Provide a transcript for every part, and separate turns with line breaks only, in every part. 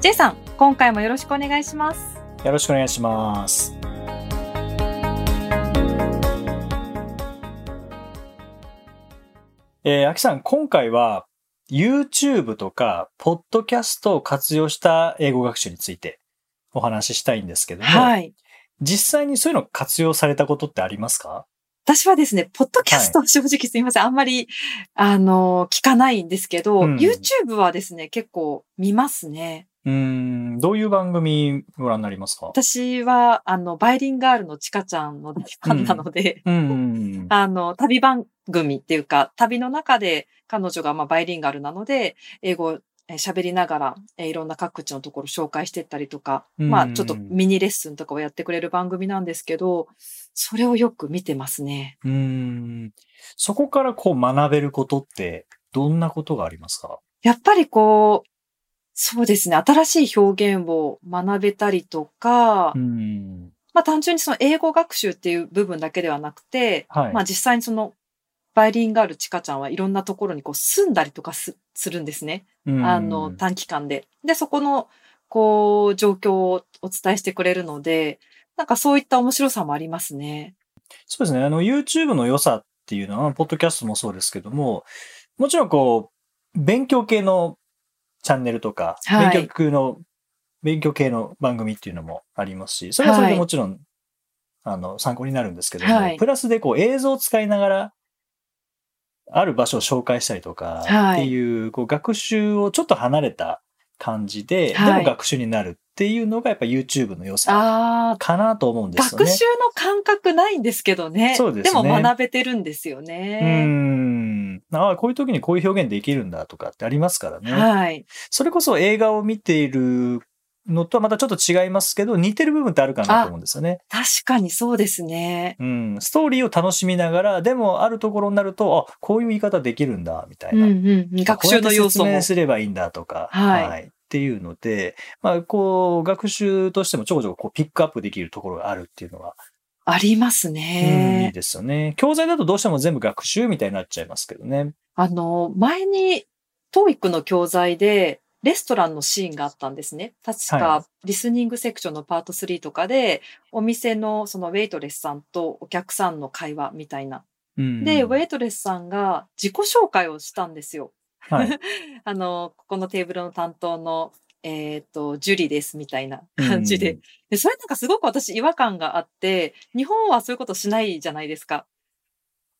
J さん、今回もよろしくお願いします。
よろしくお願いしますえー、秋さん、今回は YouTube とか、ポッドキャストを活用した英語学習についてお話ししたいんですけども、
はい。
実際にそういうの活用されたことってありますか？
私はですね、ポッドキャストは正直すみません。あんまり、あの、聞かないんですけど、
うん
YouTube はですね、結構見ますね。
うーん、どういう番組ご覧になりますか？
私は、あの、バイリンガールのちかちゃんの大ファンなので、あの、旅番組っていうか、旅の中で彼女がまあバイリンガルなので、英語喋りながら、えーいろんな各地のところ紹介してったりとか、
うん。
まあちょっとミニレッスンとかをやってくれる番組なんですけど、それをよく見てますね。
うん。そこからこう学べることってどんなことがありますか？
やっぱりこう、そうですね、新しい表現を学べたりとか、
うん。
まあ単純にその英語学習っていう部分だけではなくて、
はい。
まあ実際にそのバイリンガールチカちゃんはいろんなところにこう住んだりとかすするんですね。
うん
あの短期間で。で、そこのこう状況をお伝えしてくれるので、なんかそういった面白さもありますね。
そうですね。あの、YouTube の良さっていうのは、ポッドキャストもそうですけども、もちろんこう、勉強系のチャンネルとか、
はい
勉強系の、勉強系の番組っていうのもありますし、それはそれでもちろん、あの、参考になるんですけども、
はい
プラスでこう映像を使いながら、ある場所を紹介したりとか、
はい
っていう、こう、学習をちょっと離れた感じで、
はい
でも学習になるっていうのがやっぱ YouTube の良さかなと思うんですよね。
学習の感覚ないんですけどね。
そうですね
も学べてるんですよね。
ん。ああ、こういう時にこういう表現できるんだとかってありますからね。
はい。
それこそ映画を見ているのとはまたちょっと違いますけど、似てる部分ってあるかなと思うんですよね。
確かにそうですね。
うん。ストーリーを楽しみながら、でもあるところになると、あ、こういう言い方できるんだ、みたい
うん
な。
うん。学習の要素も
説明。すればいいんだとか。
はい
っていうので、まあ、こう、学習としてもちょこちょここうピックアップできるところがあるっていうのは、
あります
うん、いい
ね。
ですよね。教材だとどうしても全部学習みたいになっちゃいますけどね。
あの、前に、TOEIC の教材で、レストランのシーンがあったんですね。確
は
か、リスニングセクションのパート3とかで、お店のそのウェイトレスさんとお客さんの会話みたいな。
うん
で、ウェイトレスさんが自己紹介をしたんですよ。
はい。
あの、ここのテーブルの担当の、えっ、と、ジュリですみたいな感じで。
うん
で、それなんかすごく私違和感があって、日本はそういうことしないじゃないですか。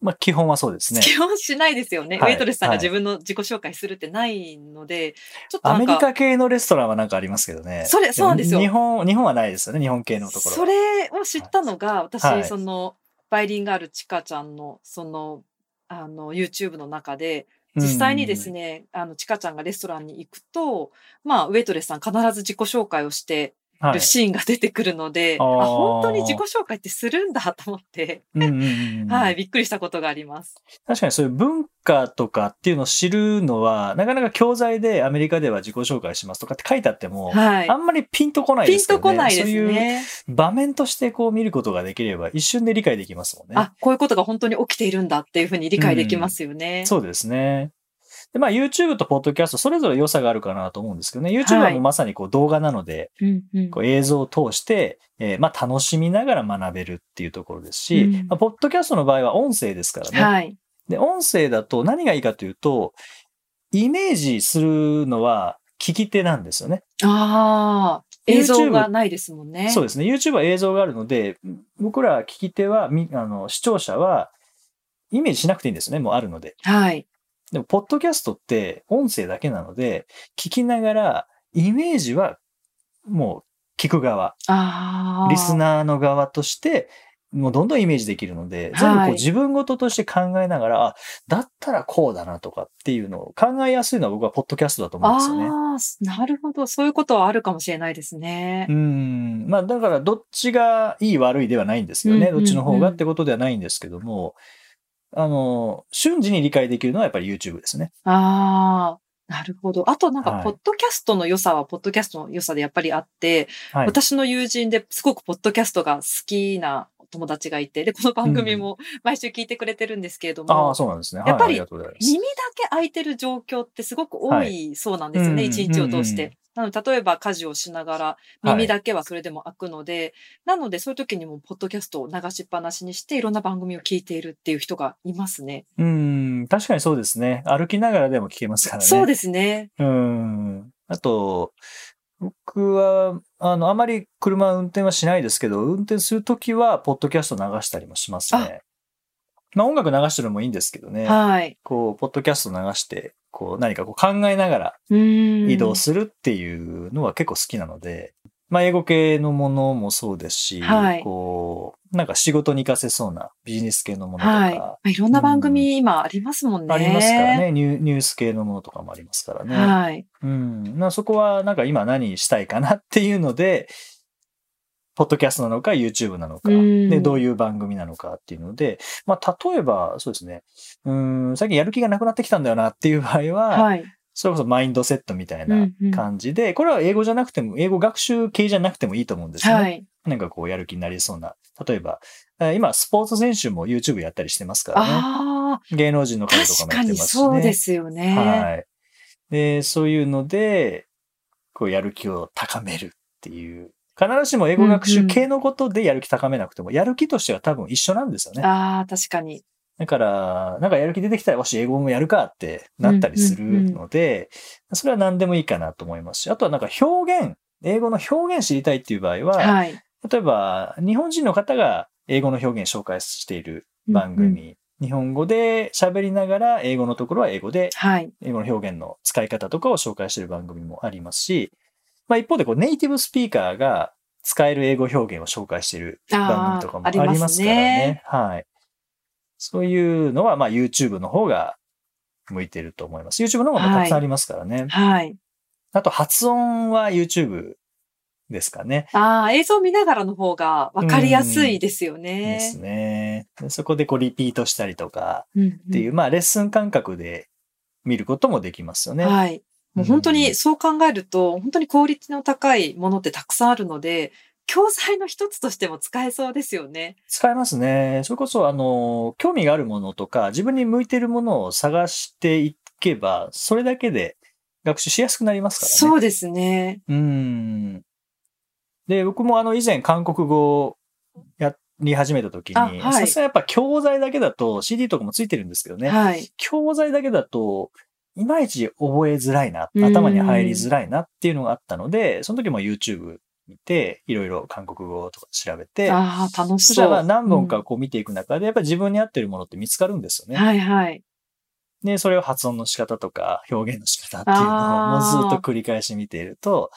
まあ、基本はそうですね。
基本しないですよね。
はい
ウェイトレスさんが
はい
自分の自己紹介するってないので、ちょっと
アメリカ系のレストランはなんかありますけどね。
それそうなんですよ
日本、日本はないですよね、日本系のところは。
それを知ったのが、私、
はい
その、バイリンガールチカちゃんの、その、あの、YouTube の中で、実際にですね、あの、ちかちゃんがレストランに行くと、まあ、ウェイトレスさん必ず自己紹介をして、るシーンが出てくるので、
あー
あ、本当に自己紹介ってするんだと思って、
うんうんうんうん
はい、びっくりしたことがあります。
確かにそういう文化とかっていうのを知るのは、なかなか教材でアメリカでは自己紹介しますとかって書いてあっても、
はい
あ。んまりピンとこない
ピン
ですよね。
とこないです
そういう
ね。
場面としてこう見ることができれば一瞬で理解できますもんね。
あ、こういうことが本当に起きているんだっていうふうに理解できますよね。
そうですね。で、まあ YouTube と Podcast それぞれ良さがあるかなと思うんですけどね。YouTube はもうまさにこう動画なので、
うんうん
こう映像を通して、えーまあ楽しみながら学べるっていうところですし、
うん
まあ、ポッドキャストの場合は音声ですからね。
はい。
で、音声だと何がいいかというと、イメージするのは聞き手なんですよね。
ああ、映像がないですもんね。
そうですね。YouTube は映像があるので、僕ら聞き手は、みあの、視聴者は、イメージしなくていいんですよね。もうあるので。
はい。
でも、ポッドキャストって音声だけなので、聞きながら、イメージは、もう、聞く側、
ああ。
リスナーの側として、もうどんどんイメージできるので、
はい
全部こう自分事として考えながら、あ、だったらこうだなとかっていうのを考えやすいのは僕はポッドキャストだと思うんですよね。
ああ、なるほど。そういうことはあるかもしれないですね
う。ん。まあだからどっちがいい悪いではないんですよね。どっちの方がってことではないんですけども、あの、瞬時に理解できるのはやっぱり YouTube ですね。
ああ、なるほど。あとなんか、
はい
ポッドキャストの良さは、ポッドキャストの良さでやっぱりあって、
はい。
私の友人ですごくポッドキャストが好きな友達がいて、で、この番組も毎週聞いてくれてるんですけれども、
ああ、そうなんですね。
やっぱり。耳だけ開いてる状況ってすごく多いそうなんですよね、
はい
一日を通して。なので、例えば家事をしながら耳だけはそれでも開くので、なのでそういう時にもポッドキャストを流しっぱなしにしていろんな番組を聞いているっていう人がいますね。
うん、確かにそうですね。歩きながらでも聞けますからね。
そうですね。
うん。あと、僕は、あの、あまり車運転はしないですけど、運転するときは、ポッドキャスト流したりもしますね。まあ、音楽流してるのもいいんですけどね。
はい。
こう、ポッドキャスト流して、こう、何かこう考えながら
うん
移動するっていうのは結構好きなので、まあ、英語系のものもそうですし、
はい
こう、なんか仕事に活かせそうなビジネス系のものとか、
はい。まあいろんな番組今ありますもんね。
ありますから。ねニュー。ニュース系のものとかもありますからね。
はい。
うん。なそこは、なんか今何したいかなっていうので、ポッドキャストなのか YouTube なのか、
うん
で、どういう番組なのかっていうので、まあ、例えば、そうですね、うん、最近やる気がなくなってきたんだよなっていう場合は、
はい。
それこそマインドセットみたい
うん
な
うん
感じで、これは英語じゃなくても、英語学習系じゃなくてもいいと思うんですよね。
はい。
なんかこう、やる気になりそうな。例えば、え今、スポーツ選手も YouTube やったりしてますからね。
ああ、
芸能人の方とかもやってますしね。
そうですよね。
はい。で、そういうので、こう、やる気を高めるっていう。必ずしも英語学習系のことでやる気高めなくても、やる気としては多分一緒なんですよね。
ああ、確かに。
だから、なんかやる気出てきたら、よし、英語もやるかってなったりするので、それは何でもいいかなと思いますし、あとはなんか表現、英語の表現知りたいっていう場合は、
はい。
例えば、日本人の方が英語の表現紹介している番組、日本語で喋りながら、英語のところは英語で
はい。
英語の表現の使い方とかを紹介している番組もありますし、まあ一方でこうネイティブスピーカーが使える英語表現を紹介している番組とかもありますからね。はい。そういうのはまあ YouTube の方が向いてると思います。YouTube の方がたくさんありますからね。
はい。
あと発音は YouTube ですかね。
ああ、映像見ながらの方が分かりやすいですよ
で
ね。
すね。でそこでこうリピートしたりとか
うんうん
っていう、まあレッスン感覚で見ることもできますよね。
はい。もう本当にそう考えると、本当にクオリティの高いものってたくさんあるので、教材の一つとしても使えそうですよね。
使えますね。それこそ、あの、興味があるものとか、自分に向いているものを探していけば、それだけで学習しやすくなりますからね。
そうですね。
うん。で、僕もあの、以前韓国語をやり始めた時に、さすがやっぱ教材だけだと CD とかもついてるんですけどね。
はい。
教材だけだと、いまいち覚えづらいな、
うん
頭に入りづらいなっていうのがあったので、その時も YouTube 見て、いろいろ韓国語とか調べて、
ああ、楽し
そし
そう。
たら何本かこう見ていく中で、やっぱり自分に合ってるものって見つかるんですよね。
うんはいはい。
で、それを発音の仕方とか表現の仕方っていうのをもうずっと繰り返し見ていると、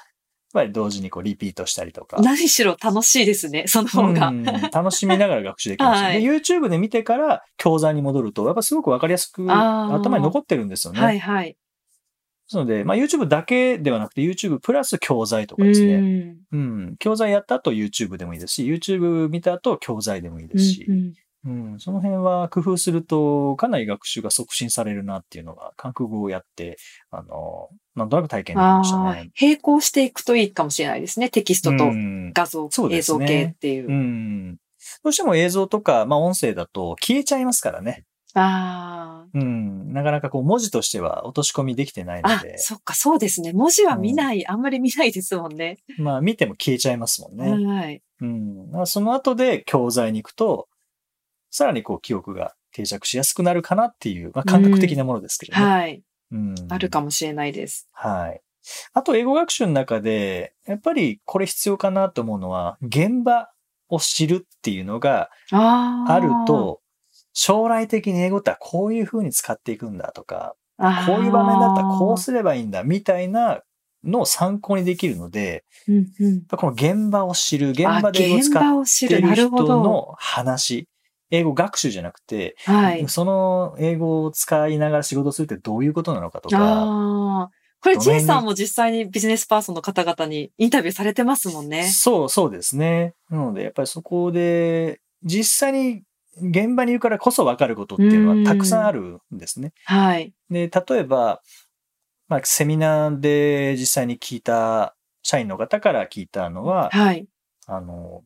ぱり同時にこうリピートしたりとか。
何しろ楽しいですね、その方が。
うん楽しみながら学習できます、
はい
で、YouTube で見てから教材に戻ると、やっぱすごくわかりやすく頭に残ってるんですよね。
はいはい。
ですので、まあ YouTube だけではなくて YouTube プラス教材とか
う
ですね。
ん。
うん。教材やった後 YouTube でもいいですし、YouTube 見た後教材でもいいですし。
うんうん
うん、その辺は工夫すると、かなり学習が促進されるなっていうのが、韓国語をやって、あの、なんとなく体験できました
ああ
ね。
並行していくといいかもしれないですね。テキストと
うん
画像、
そうですね
映像系っていう。
うん。どうしても映像とか、まあ音声だと消えちゃいますからね。
あ
うん。なかなかこう文字としては落とし込みできてない
あ。あ、
ので、
そっか、そうですね。文字は見ない、あんまり見ないですもんね。
まあ見ても消えちゃいますもんね。
はい。
うん。その後で教材に行くと、さらにこう記憶が定着しやすくなるかなっていう、まあ感覚的なものですけどね。
はい。
うん。
あるかもしれないです。
はい。あと、英語学習の中で、やっぱりこれ必要かなと思うのは、現場を知るっていうのが
あ
ると、将来的に英語ってこういう風に使っていくんだとか、こういう場面だったらこうすればいいんだみたいなの参考にできるので、
うんうん。
この現場を知る、現場で英語を
現
使っ。てる人
なるほど。
の話、英語学習じゃなくて、
はい。
その英語を使いながら仕事をするってどういうことなのかとか。
これ
どの辺
J
に
さんも実際にビジネスパーソンの方々にインタビューされてますもんね。
そう、そうですね。なので、やっぱりそこで、実際に現場にいるからこそ分かることっていうのはたくさんあるんですね。
はい。
で、例えば、まあ、セミナーで実際に聞いた、社員の方から聞いたのは、
はい。
あの、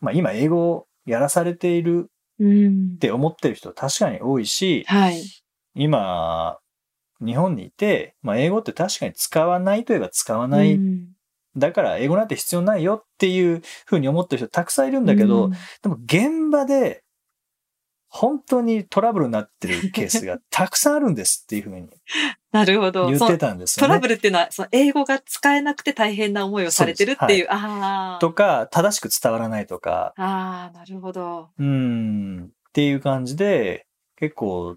まあ、今英語をやらされている
うん
っ。て思ってる人確かに多いし、
はい。
今、日本にいて、まあ、英語って確かに使わないといえば使わない。
うん
だから英語なんて必要ないよっていうふうに思ってる人たくさんいるんだけど、
うん
でも現場で本当にトラブルになってるケースがたくさんあるんですっていうふうに
なるほど。
言ってたんですよね。
トラブルっていうのは、その英語が使えなくて大変な思いをされてるっていう。ああ。
とか、正しく伝わらないとか、
ああ、なるほど。
うーん、っていう感じで、結構、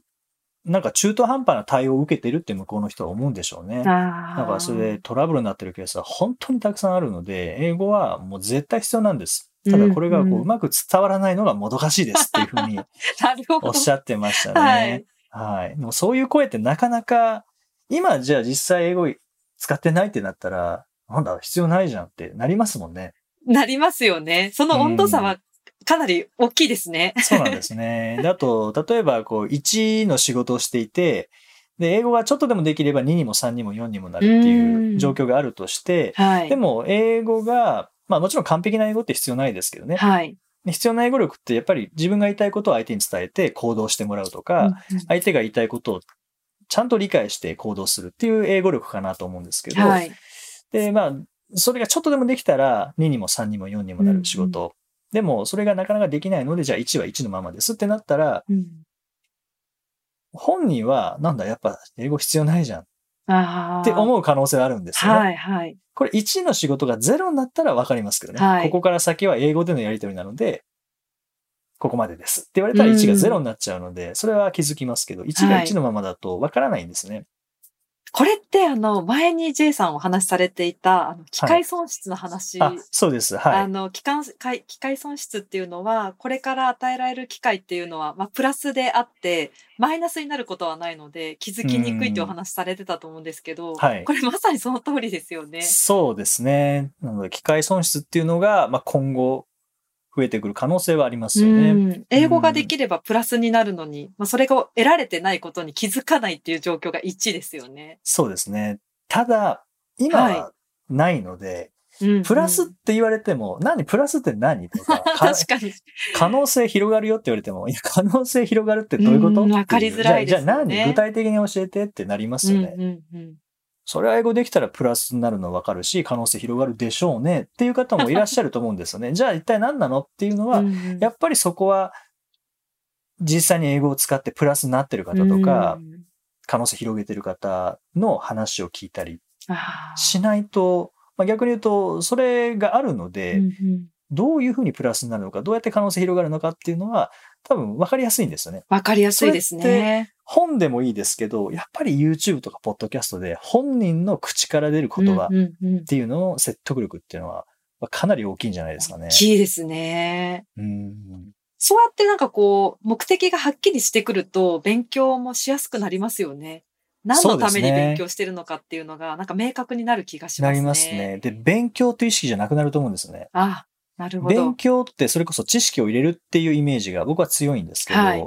なんか中途半端な対応を受けてるって向こうの人は思うんでしょうね。
ああ。
だからそれでトラブルになってるケースは本当にたくさんあるので、英語はもう絶対必要なんです。ただこれがこ
うんう
うんうまく伝わらないのがもどかしいですっていうふうに
なるほど。
おっしゃってました
はい
ね。はい。でもそういう声ってなかなか、今じゃあ実際英語使ってないってなったら、なんだ、必要ないじゃんってなりますもんね。
なりますよね。その温度差はかなり大きいですね。
そうなんですね。であと、例えばこう1の仕事をしていて、で、英語がちょっとでもできれば2にも3にも4にもなるっていう状況があるとして、
はい。
でも英語が、まあもちろん完璧な英語って必要ないですけどね。
はい。
で必要な英語力ってやっぱり自分が言いたいことを相手に伝えて行動してもらうとか、相手が言いたいことをちゃんと理解して行動するっていう英語力かなと思うんですけど、
はい。
で、まあ、それがちょっとでもできたら2にも3にも4にもなる仕事。でも、それがなかなかできないので、じゃあ1は1のままですってなったら、
うん
本人は、なんだ、やっぱ英語必要ないじゃんっ。て思う可能性はあるんですよね。
はい、はい。
これ1の仕事が0になったら分かりますけどね。
はい
ここから先は英語でのやり取りなので、ここまでですって言われたら1が0になっちゃうので、それは気づきますけど、1が1のままだと分からないんですね。
これって、あの、前に J さんお話しされていた、あの、機械損失の話。
あ、そうです。はい。
あの、機関、機機械損失っていうのは、これから与えられる機会っていうのは、まあ、プラスであって、マイナスになることはないので、気づきにくいってお話されてたと思うんですけど、
はい
これまさにその通りですよね。
そうですね。なので、機械損失っていうのが、まあ、今後、増えてくる可能性はありますよね。
うん英語ができればプラスになるのに、まあ、それが得られてないことに気づかないっていう状況が1ですよね。
そうですね。ただ、今はないので、
うん
プラスって言われても、何プラスって何とか、か
確かに。
可能性広がるよって言われても、いや、可能性広がるってどういうこと？
うんわかりづらいですよね
じゃあ、じゃあ何？具体的に教えてってなりますよね。
うんうんうん
それは英語できたらプラスになるのわかるし、可能性広がるでしょうね。っていう方もいらっしゃると思うんですよね。じゃあ一体何なのっていうのは、
うん。うん
やっぱりそこは、実際に英語を使ってプラスになってる方とか、
うん。
可能性広げてる方の話を聞いたりしないと、まあ、逆に言うと、それがあるので、
うんうん
どういうふうにプラスになるのか、どうやって可能性広がるのかっていうのは、多分分かりやすいんですよね。
わかりやすいですね。
本でもいいですけど、やっぱり YouTube とか Podcast で本人の口から出る言葉っていうのの説得力っていうのは、かなり大きいんじゃないですかね
大。きいですね。
うん
そうやってなんかこう、目的がはっきりしてくると、勉強もしやすくなりますよね。何のために勉強してるのかっていうのが、なんか明確になる気がしますね。
なりますね。で、勉強という意識じゃなくなると思うんですよね。
あ、なるほど
勉。強ってそれこそ知識を入れるっていうイメージが僕は強いんですけど、
はい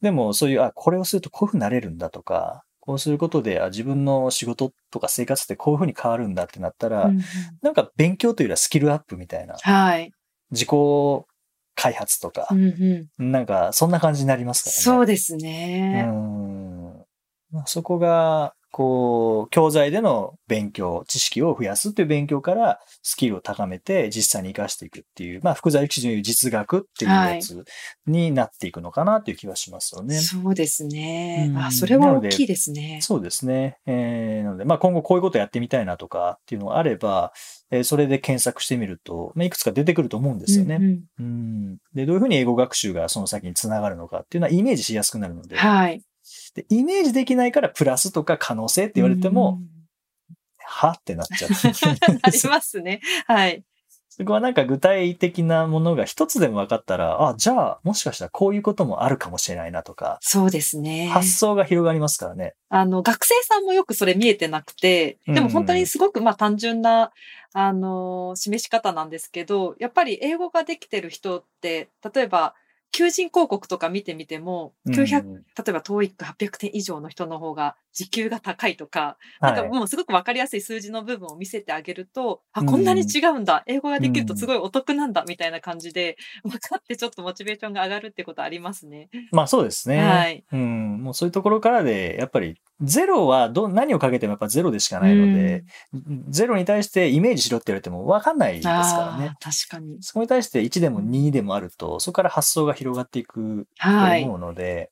でもそういう、あ、これをするとこういうふうになれるんだとか、こうすることで、あ、自分の仕事とか生活ってこういうふうに変わるんだってなったら、
うんうん
なんか勉強というよりはスキルアップみたいな、
はい。
自己開発とか
う、んうん
なんかそんな感じになりますからね。
そうです
う
ね。
ん。まあそこが、こう、教材での勉強、知識を増やすっていう勉強から、スキルを高めて実際に活かしていくっていう、まあ、福沢諭吉の言う実学っていうやつになっていくのかなという気はしますよね。
そうですね
う。ん
あ、それは大きいですね。
そうですね。えー、なので、まあ、今後こういうことやってみたいなとかっていうのがあれば、えーそれで検索してみると、まあ、いくつか出てくると思うんですよね。
うんうん
うんで、どういうふうに英語学習がその先につながるのかっていうのはイメージしやすくなるので、
はい。
でイメージできないからプラスとか可能性って言われても、はってなっちゃう。
ありますね。はい。
そこはなんか具体的なものが一つでも分かったら、あ、じゃあもしかしたらこういうこともあるかもしれないなとか、
そうですね。
発想が広がりますからね。
あの、学生さんもよくそれ見えてなくて、でも本当にすごくまあ単純な、あの、示し方なんですけど、やっぱり英語ができてる人って、例えば、求人広告とか見てみても、900、
うん
例えば TOEIC800 点以上の人の方が時給が高いとか、
はい
なんかもうすごくわかりやすい数字の部分を見せてあげると、あ、
うん
こんなに違うんだ、英語ができるとすごいお得なんだ、みたいな感じで、分かってちょっとモチベーションが上がるってことありますね。
まあそうですね。
はい
うん。もうそういうところからで、やっぱりゼロはど、何をかけてもやっぱゼロでしかないので、ゼロに対してイメージしろって言われても分かんないですからね。
確かに。
そこに対して1でも2でもあると、そこから発想が広がっていくと
はい。
思うので、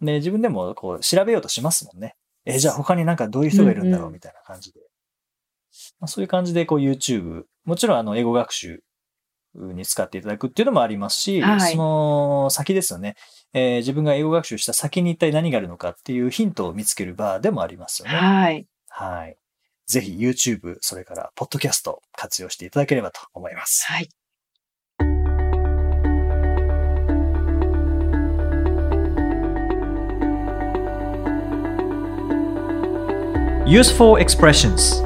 で、自分でもこう調べようとしますもんね。え、じゃあ他になんかどういう人がいるんだろ
う
みたいな感じで。まあ、そういう感じでこう YouTube、もちろんあの英語学習に使っていただくっていうのもありますし、
はい
その先ですよね、えー自分が英語学習した先に一体何があるのかっていうヒントを見つける場でもありますよね。
はい。
はい。ぜひ YouTube、それからポッドキャスト活用していただければと思います。
はい。
Useful expressions.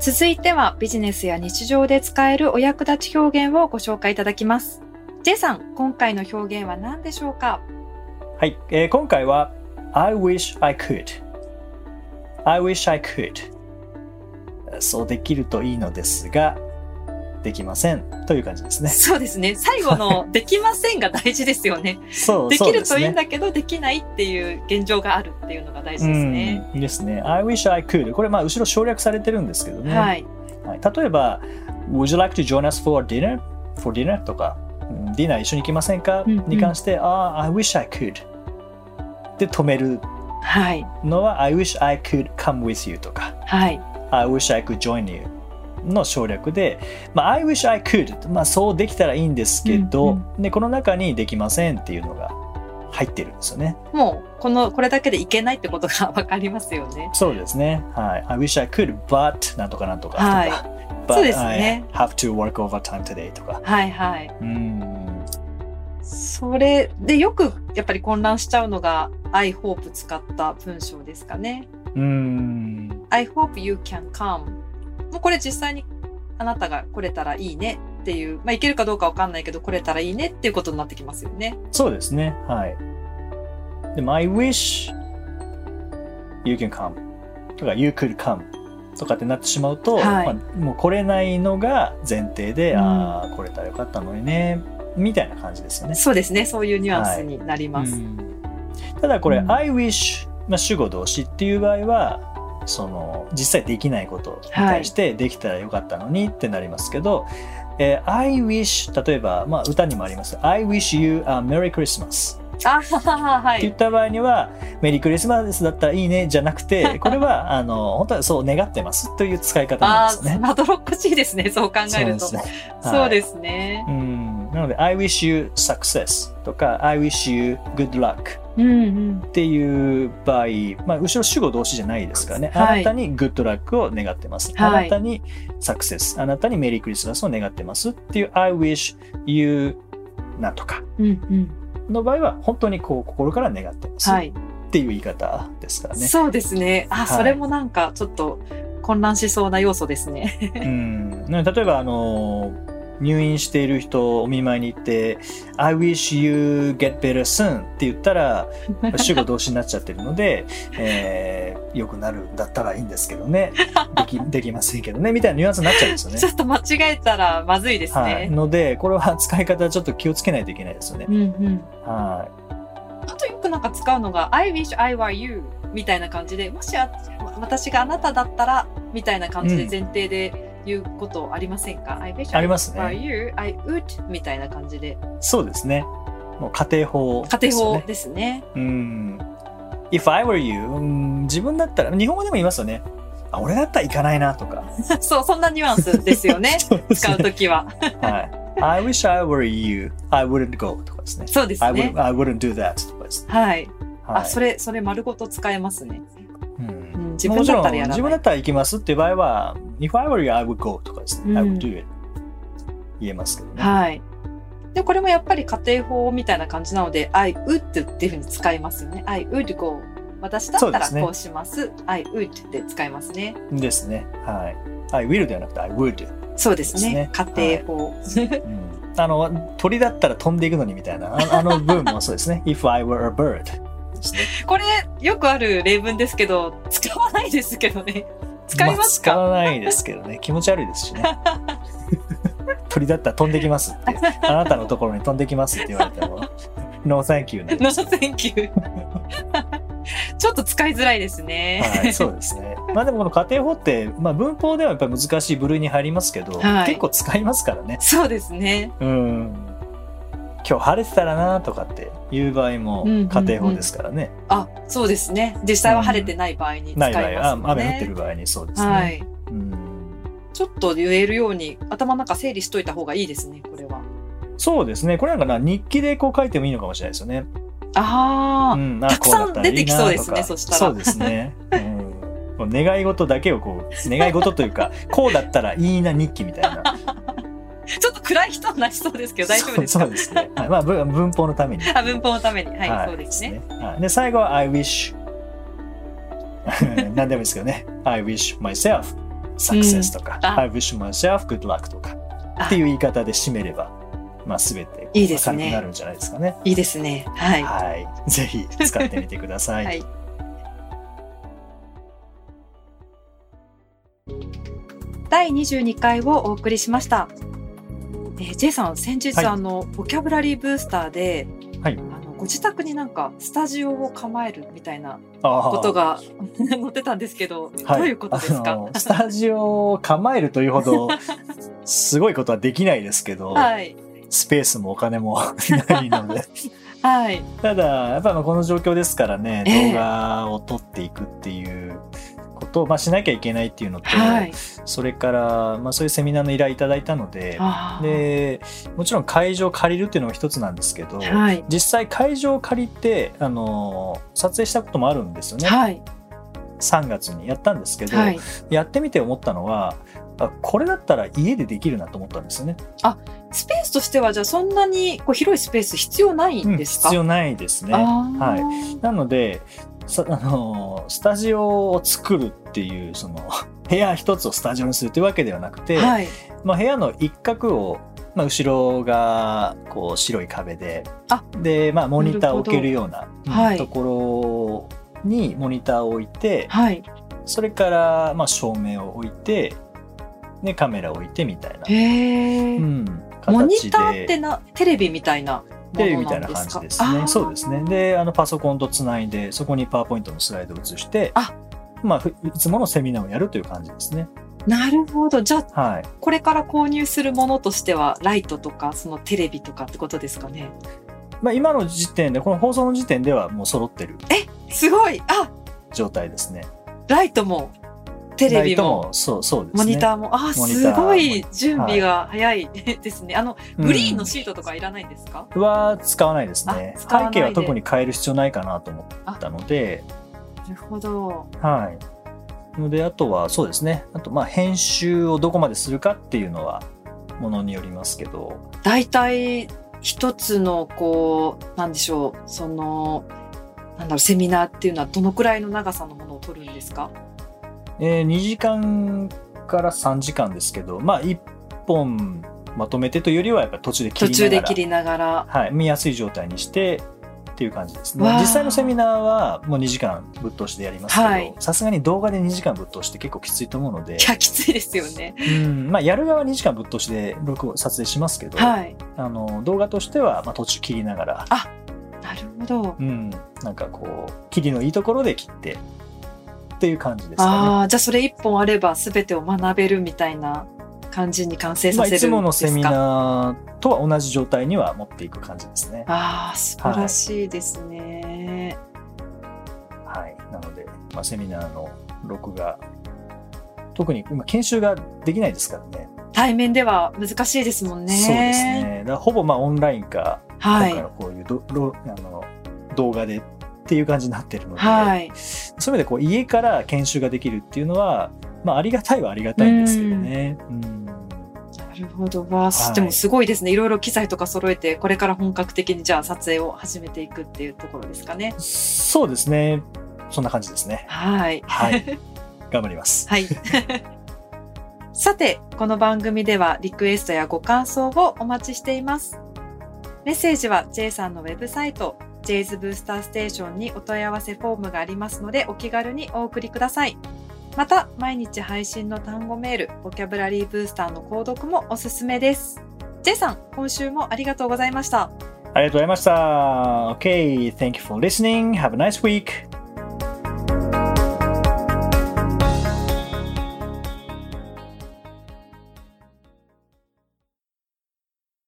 続いてはビジネスや日常で使えるお役立ち表現をご紹介いただきます。J さん、今回の表現は何でしょうか？
はい、えー今回は I wish I could. I wish I could. そうできるといいのですができませんという感じですね。
そうですね。最後の できませんが大事ですよね。
そう
できるといいんだけど、できないっていう現状があるっていうのが大事
です
ね。
うんですね。I wish I could これまあ後ろ省略されてるんですけどね。
はい。
はい例えば Would you like to join us for dinner? for dinner とかうんディナー一緒に行きませんか、
うんうん
に関してあ、I wish I could で止める
はい。
のは I wish I could come with you とか
はい。
I wish I could join you の省略で、まあ、I wish I could、まあ、そうできたらいいんですけど、
うん
でこの中にできませんっていうのが入ってるんですよね。
もう、この、これだけでいけないってことがわかりますよね。
そうですね。はい。I wish I could, but なんとかなんとかとか。
はい
but
そうですね
I have to work overtime today とか。
はいはい。
うん。
それでよくやっぱり混乱しちゃうのが I hope 使った文章ですかね。
うん。
I hope you can come. もうこれ実際にあなたが来れたらいいねっていう、まあ、いけるかどうかわかんないけど来れたらいいねっていうことになってきますよね。
そうですね。はい。でも、I wish you can come とか you could come とかってなってしまうと、
はい
まあ、もう来れないのが前提で、
うん
ああ、来れたらよかったのにね、みたいな感じですよね。
そうですね。そういうニュアンスになります。
うんただこれ、
うん
I wish、まあ、主語動詞っていう場合は、その実際できないことに対してできたらよかったのにってなりますけど、えー I wish 例えば、まあ、歌にもあります。I wish you a Merry Christmas
い。
って言った場合には、メリークリスマスだったらいいねじゃなくて、これはあの本当はそう願ってますという使い方なん
あ
ですよね。
まどろっこしいですね。そう考えると。
そうですね。
そう
ん、なので、I wish you success とか、I wish you good luck。っていう場合、まあ、後ろ主語動詞じゃないですからね、
はい
あなたにグッドラックを願ってます。
はい
あなたにサクセス、あなたにメリークリスマスを願ってますっていう I wish you なんとか。の場合は本当にこう心から願ってますっ
はい。
ていう言い方ですからね。
そうですね。あ、
はい
それもなんかちょっと混乱しそうな要素ですね。
うん、例えばあの入院している人お見舞いに行って「I wish you get better soon」って言ったら 主語動詞になっちゃってるので、えー、良くなるんだったらいいんですけどねでき できませんけどねみたいなニュアンスになっちゃうんですよね
ち。ょっと間違えたらまずいです
はい、
ね。
のでこれは使い方ちょっと気をつけないといけないですよね
う。んうん。
は
あとよくなんか使うのが I wish I were you みたいな感じで、もしあ私があなただったらみたいな感じで
うん
前提で言うことありませんか、?I wish
あ
I
りますね
you, I would みたいな感じで。
い、そうですね。もう家庭法ね。
庭法ですね。
うん。If I were you、うん自分だったら、日本語でも言いますよね。あ、俺だったら行かないなとか。
そう、そんなニュアンスですよね。
ね
使うときは。
はい。I wish I were you. I wouldn't go とかですね。
そうです
I,
ね
would,。I wouldn't do that とかですね。
はい。
はい、
あ、それ、それ丸ごと使えますね。
うん
うん、自分だったらやらない。
自分だったら行きますっていう場合は、If I were you, I would go とかですね。
うん
I would do it. 言えますけどね。
はい。で、これもやっぱり家庭法みたいな感じなので、I would っていうふうに使いますよね。I would go. 私だったらこうします。I would って使いますね。
ですね。はい。I will ではなくて I would。
そうですね。家庭法。
うんあの、鳥だったら飛んでいくのにみたいな、あ あの部分もそうですね。If I were a bird ですね。
これ、よくある例文ですけど、使わないですけどね。使いますか、
あ、使わないですけどね。気持ち悪いですしね。鳥だったら飛んできますって。あなたのところに飛んできますって言われても、No thank you ね。
No, thank you. ちょっと使いづらいですね。
はい、そうですね。まあでもこの家庭法って、まあ文法ではやっぱり難しい部類に入りますけど、
はい
結構使いますからね。
そうですね。
うん。今日晴れてたらなとかっていう場合も
うんうんうん
家庭法ですからね。
あ、そうですね。実際は晴れてない場合に使
ない
ますもんね。
雨降ってる場合にそうですね。
はい。
うん
ちょっと言えるように頭の中整理しといた方がいいですね、これは。
そうですね。これなんかな、日記でこう書いてもいいのかもしれないですよね。
ああ、
うん、あ
たくさん出てきそうですねそしたら
そうですね。うん願い事だけをこう、願い事というか、こうだったらいいな日記みたいな。
暗い人になりそうですけど大丈夫ですか？
そうですね。はい、まあ文文法のために。
あ文法のために。はい、そうですね。。
はいで、最後は I wish 何でもいいですけどね。I wish myself success とか、
あ
I wish myself good luck とか
あ
っていう言い方で締めれば、まあ全て
いいですね
なるんじゃないですかね。
いいですね。はい。
はい。ぜひ使ってみてください。
はい 第22回をお送りしました。えー、J さん、先日、
はい
あの、ボキャブラリーブースターで、
はい
あのご自宅になんかスタジオを構えるみたいなことが 載ってたんですけど、
はい
どういうことですか？
スタジオを構えるというほど、すごいことはできないですけど、
はい。
スペースもお金も ないので。
はい。
ただ、やっぱりこの状況ですからね、
ええ
動画を撮っていくっていうことを、まあ、しなきゃいけないっていうのと、
はい。
それから、まあ、そういうセミナーの依頼いただいたので、で、もちろん会場を借りるっていうのも一つなんですけど、
はい。
実際会場を借りて、あの、撮影したこともあるんですよね。
はい。
3月にやったんですけど、
はい。
やってみて思ったのは、あこれだったら家でできるなと思ったんですよね。
スペースとしては、じゃあそんなにこう広いスペース必要ない
うん
んですか、
必要ないですね。
あ
はい
ー
なので、さあのスタジオを作るっていう、その、部屋一つをスタジオにするというわけではなくて、
はい。
まあ、部屋の一角を、まあ、後ろがこう白い壁で、
あ
で、まあ、モニターを置けるようなうん
はい
ところにモニターを置いて、
はい。
それから、まあ、照明を置いて、で、カメラを置いてみたいな。うん、
モニターってな、テレビみたいなも
テレビ
の
みたな感
ないんですか
じですね。そうですね。。で、あの、パソコンとつないで、そこにパワーポイントのスライドを映して、
あ
まあ、ふいつものセミナーをやるという感じですね。
なるほど。じゃあ、
はい。
これから購入するものとしては、ライトとか、そのテレビとかってことですかね？
まあ、今の時点で、この放送の時点ではもう揃ってる
すごいあ
状態ですね。
ライトも、テレビも、
そう、そうですね。
モニターも、あ、すごい準備が早いですね。あの、グリーンの
うん
シートとかいらないんですか、
は使わないですね。背景は特に変える必要ないかなと思ったので、
なるほど。
はい。ので、あとはそうですね。あと、まあ、編集をどこまでするかっていうのは、ものによりますけど、
大体、一つの、こう、なんでしょう、その、なんだろう、セミナーっていうのはどのくらいの長さのものを取るんですか？
えー2時間から3時間ですけど、まあ、1本まとめてというよりは、やっぱり途中で切
途
りながら、
中で切りながら。
はい、見やすい状態にしてっていう感じです。ね実際のセミナーはもう2時間ぶっ通しでやりますけ
はい
ど、さすがに動画で2時間ぶっ通しって結構きついと思うので
い、や、きついですよね。
うん、まあ、やる側は2時間ぶっ通しで録音撮影しますけど、
はい。
あの動画としてはまあ途中切りながら、
なるほど。
うん、なんかこう、切りのいいところで切ってっていう感じですかね。
ああ、じゃあそれ一本あれば全てを学べるみたいな感じに完成
まあ、
させるんですか、
いつものセミナーとは同じ状態には持っていく感じですね。
ああ、素晴らしいですね。
はい。なので、まあ、セミナーの録画特に今研修ができないですからね。
対面では難しいですもんね。
そうですね。だほぼまあオンラインか、
はい。
今回のこういうどどあの動画でっていう感じになってるので、
はい。
そういう意味でこう家から研修ができるっていうのは、まあありがたいはありがたいんですけどね。うん
なるほど。わあ、
はい
でもすごいですね。いろいろ機材とか揃えて、これから本格的にじゃあ撮影を始めていくっていうところですかね。
そうですね。そんな感じですね。
はい。
はい。頑張ります。
はい。さて、この番組ではリクエストやご感想をお待ちしています。メッセージは J さんのウェブサイト、J's ブースターステーションにお問い合わせフォームがありますので、お気軽にお送りください。また、毎日配信の単語メール、ボキャブラリーブースターの購読もおすすめです。J さん、今週もありがとうございました。
ありがとうございました。Okay, thank you for listening. Have a nice week.